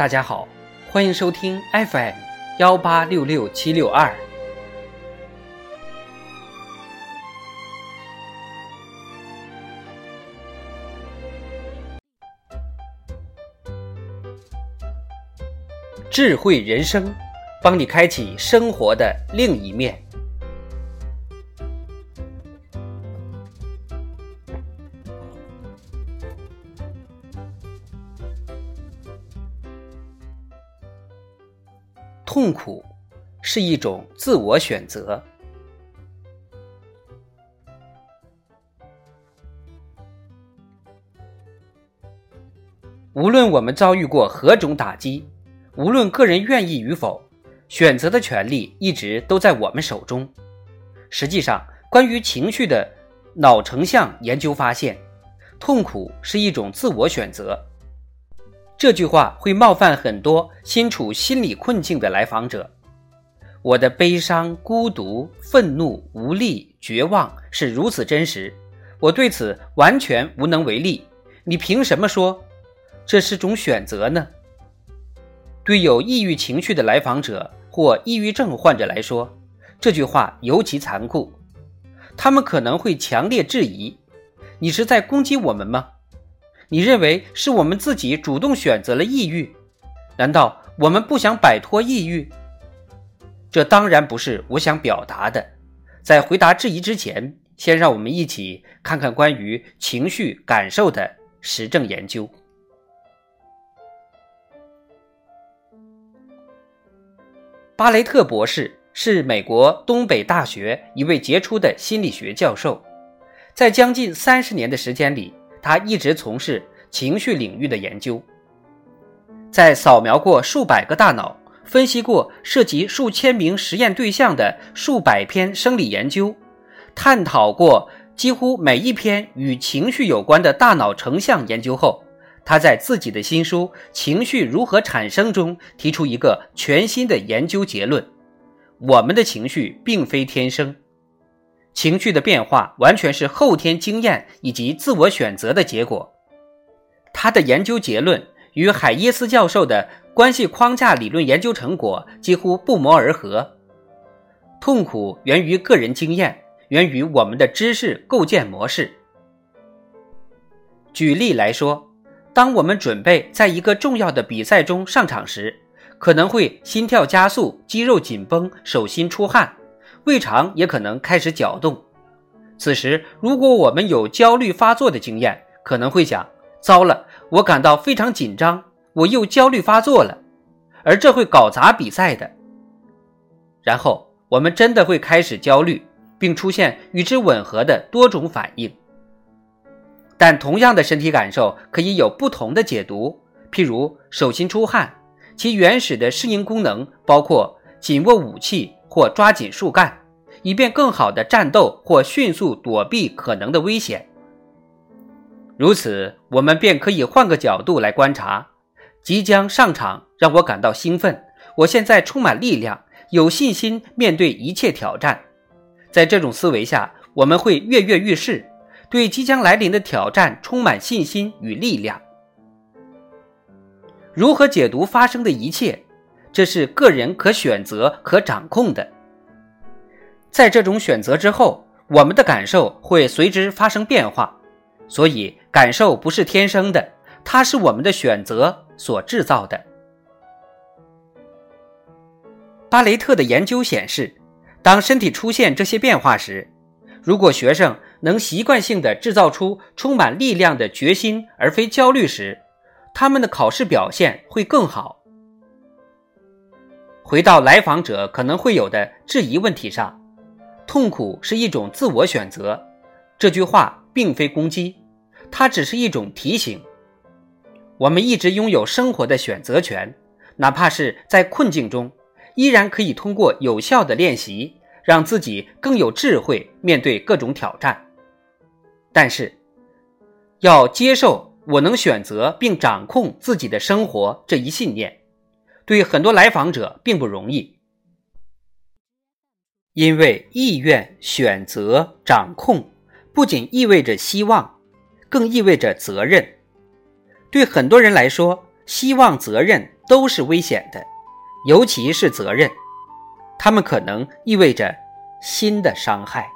大家好，欢迎收听 FM 幺八六六七六二。智慧人生，帮你开启生活的另一面。痛苦是一种自我选择。无论我们遭遇过何种打击，无论个人愿意与否，选择的权利一直都在我们手中。实际上，关于情绪的脑成像研究发现，痛苦是一种自我选择。这句话会冒犯很多身处心理困境的来访者。我的悲伤、孤独、愤怒、无力、绝望是如此真实，我对此完全无能为力。你凭什么说这是种选择呢？对有抑郁情绪的来访者或抑郁症患者来说，这句话尤其残酷。他们可能会强烈质疑：你是在攻击我们吗？你认为是我们自己主动选择了抑郁？难道我们不想摆脱抑郁？这当然不是我想表达的。在回答质疑之前，先让我们一起看看关于情绪感受的实证研究。巴雷特博士是美国东北大学一位杰出的心理学教授，在将近三十年的时间里。他一直从事情绪领域的研究，在扫描过数百个大脑、分析过涉及数千名实验对象的数百篇生理研究，探讨过几乎每一篇与情绪有关的大脑成像研究后，他在自己的新书《情绪如何产生》中提出一个全新的研究结论：我们的情绪并非天生。情绪的变化完全是后天经验以及自我选择的结果。他的研究结论与海耶斯教授的关系框架理论研究成果几乎不谋而合。痛苦源于个人经验，源于我们的知识构建模式。举例来说，当我们准备在一个重要的比赛中上场时，可能会心跳加速、肌肉紧绷、手心出汗。胃肠也可能开始搅动。此时，如果我们有焦虑发作的经验，可能会想：糟了，我感到非常紧张，我又焦虑发作了，而这会搞砸比赛的。然后，我们真的会开始焦虑，并出现与之吻合的多种反应。但同样的身体感受可以有不同的解读。譬如手心出汗，其原始的适应功能包括紧握武器。或抓紧树干，以便更好的战斗或迅速躲避可能的危险。如此，我们便可以换个角度来观察：即将上场让我感到兴奋，我现在充满力量，有信心面对一切挑战。在这种思维下，我们会跃跃欲试，对即将来临的挑战充满信心与力量。如何解读发生的一切？这是个人可选择、可掌控的。在这种选择之后，我们的感受会随之发生变化。所以，感受不是天生的，它是我们的选择所制造的。巴雷特的研究显示，当身体出现这些变化时，如果学生能习惯性的制造出充满力量的决心，而非焦虑时，他们的考试表现会更好。回到来访者可能会有的质疑问题上，痛苦是一种自我选择。这句话并非攻击，它只是一种提醒。我们一直拥有生活的选择权，哪怕是在困境中，依然可以通过有效的练习，让自己更有智慧面对各种挑战。但是，要接受我能选择并掌控自己的生活这一信念。对很多来访者并不容易，因为意愿、选择、掌控不仅意味着希望，更意味着责任。对很多人来说，希望、责任都是危险的，尤其是责任，它们可能意味着新的伤害。